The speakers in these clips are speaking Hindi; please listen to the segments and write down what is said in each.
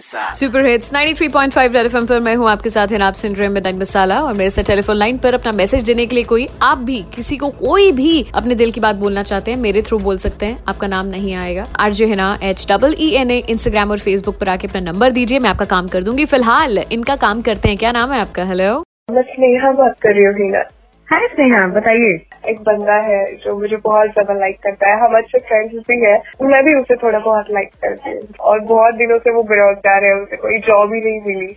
साथ सुपर हिट्स 93.5 रेड एफएम पर मैं हूँ आपके साथ, हैं आप सुन रहे हैं मसाला और मेरे साथ टेलीफोन लाइन पर अपना मैसेज देने के लिए कोई, आप भी, किसी को कोई भी अपने दिल की बात बोलना चाहते हैं, मेरे थ्रू बोल सकते हैं। आपका नाम नहीं आएगा। RJ Hina H double E N A Instagram और फेसबुक पर आके अपना नंबर दीजिए, मैं आपका काम कर दूँगी। फ़िलहाल इनका काम करते हैं। क्या नाम है आपका? हेलो मैं स्नेहा बात कर रही हूँ हाय स्नेहा बताइए। एक बंदा है जो मुझे बहुत ज़्यादा लाइक करता है। हम अच्छे फ्रेंड्स भी है। मैं भी उसे थोड़ा बहुत लाइक करती हूँ। और बहुत दिनों से वो बेरोजगार है। उसे कोई जॉब ही नहीं मिली।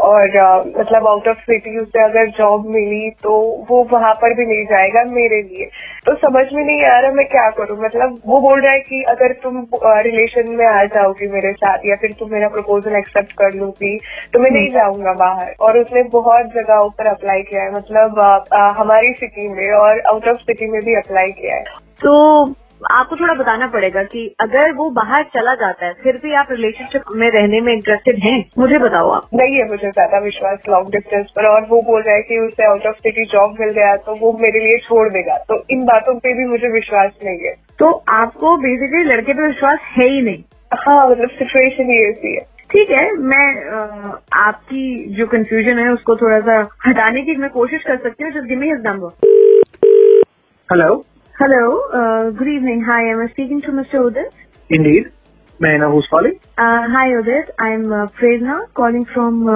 और मतलब आउट ऑफ़ सिटी उसे अगर जॉब मिली तो वो वहाँ पर भी नहीं जाएगा मेरे लिए। तो समझ में नहीं आ रहा मैं क्या करूँ? मतलब वो बोल रहा है कि अगर तुम रिलेशन में आ जाओगी मेरे साथ या फिर तुम मेरा प्रपोजल एक्सेप्ट कर लूँगी तो मैं नहीं जाऊँगा बाहर। और उसने बहुत जगहों पर अप्लाई किया है। मतलब अ, हमारी सिटी में और आउट ऑफ़ सिटी में भी अप्लाई किया है। तो आपको थोड़ा बताना पड़ेगा कि अगर वो बाहर चला जाता है फिर भी आप रिलेशनशिप में रहने में इंटरेस्टेड हैं? मुझे बताओ आप। नहीं है मुझे ज़्यादा विश्वास लॉन्ग डिस्टेंस पर और वो बोल रहा है कि उसे आउट ऑफ़ सिटी जॉब मिल गया तो वो मेरे लिए छोड़ देगा। तो इन बातों पे भी मुझे विश्वास नहीं है। तो आपको बेसिकली लड़के पे विश्वास है ही नहीं। हाँ मतलब सिचुएशन ही ऐसी है। ठीक है मैं आपकी जो कंफ्यूजन है उसको थोड़ा सा हटाने की मैं कोशिश कर सकती हूँ just give me his number Hello, hello good evening hi I am speaking to mister Udit indeed. May I know who's calling? Hi Udit I am Prerna calling from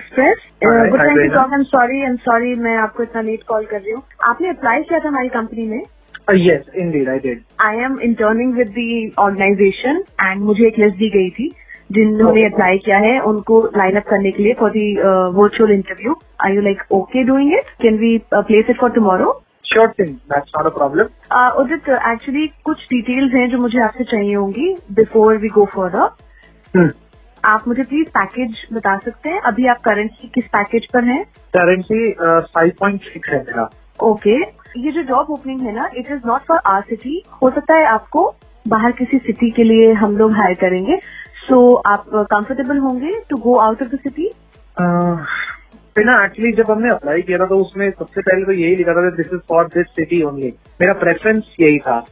Express good time to talk I am sorry I am sorry मैं आपको इतना लेट कॉल कर रही हूँ. आपने अप्लाई किया था हमारी कंपनी में? Uh, yes, indeed, I I am interning with the organisation and मुझे एक लिस्ट दी गई थी जिन्होंने अप्लाई किया है उनको लाइन अप करने के लिए for the virtual interview are you like okay doing it can we place it for tomorrow Sure thing. That's not a problem. Udit actually कुछ डिटेल्स हैं जो मुझे आपसे चाहिए होंगी before we go further Hmm. आप मुझे प्लीज़ पैकेज बता सकते हैं अभी आप करेंटली किस पैकेज पर हैं Currently, uh, 5.6 है मेरा. ओके ये जो जॉब ओपनिंग है ना it is not for our city हो सकता है आपको बाहर किसी सिटी के लिए हम लोग हायर करेंगे सो आप कंफर्टेबल होंगे to go out of the city फिर ना एक्चुअली जब हमने अप्लाई किया था तो उसमें सबसे पहले तो यही लिखा था this is for this city only मेरा प्रेफरेंस यही था।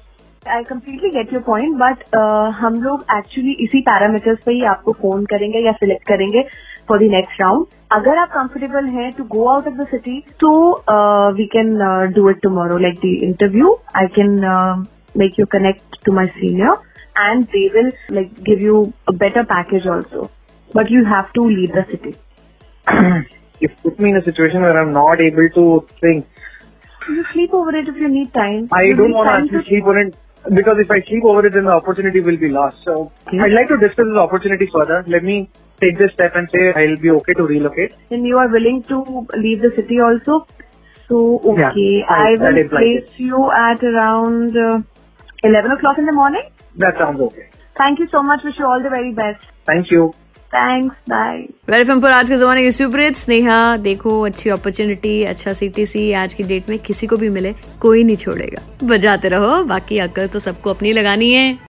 I completely get your point but हम लोग एक्चुअली इसी पैरामीटर्स पे ही आपको फ़ोन करेंगे या सिलेक्ट करेंगे फॉर द नेक्स्ट राउंड अगर आप कंफर्टेबल हैं to go out of the city तो we can do it tomorrow like the interview I can make you connect to my senior and they will like give you a better package also but you have to leave the city You put me in a situation where I'm not able to think. You sleep over it if you need time. I You don't want to actually sleep on it because if I sleep over it, then the opportunity will be lost. So I'd like to discuss this opportunity further. Let me take this step and say I'll be okay to relocate. then you are willing to leave the city also. So, Yeah, okay, I- I, will it. place you at around uh, 11 o'clock in the morning. That sounds okay. Thank you so much. Wish you all the very best. Thank you. पर आज के जमाने की स्नेहा देखो अच्छी अपॉर्चुनिटी अच्छा सीटीसी आज की डेट में किसी को भी मिले कोई नहीं छोड़ेगा बजाते रहो बाकी अक्ल तो सबको अपनी लगानी है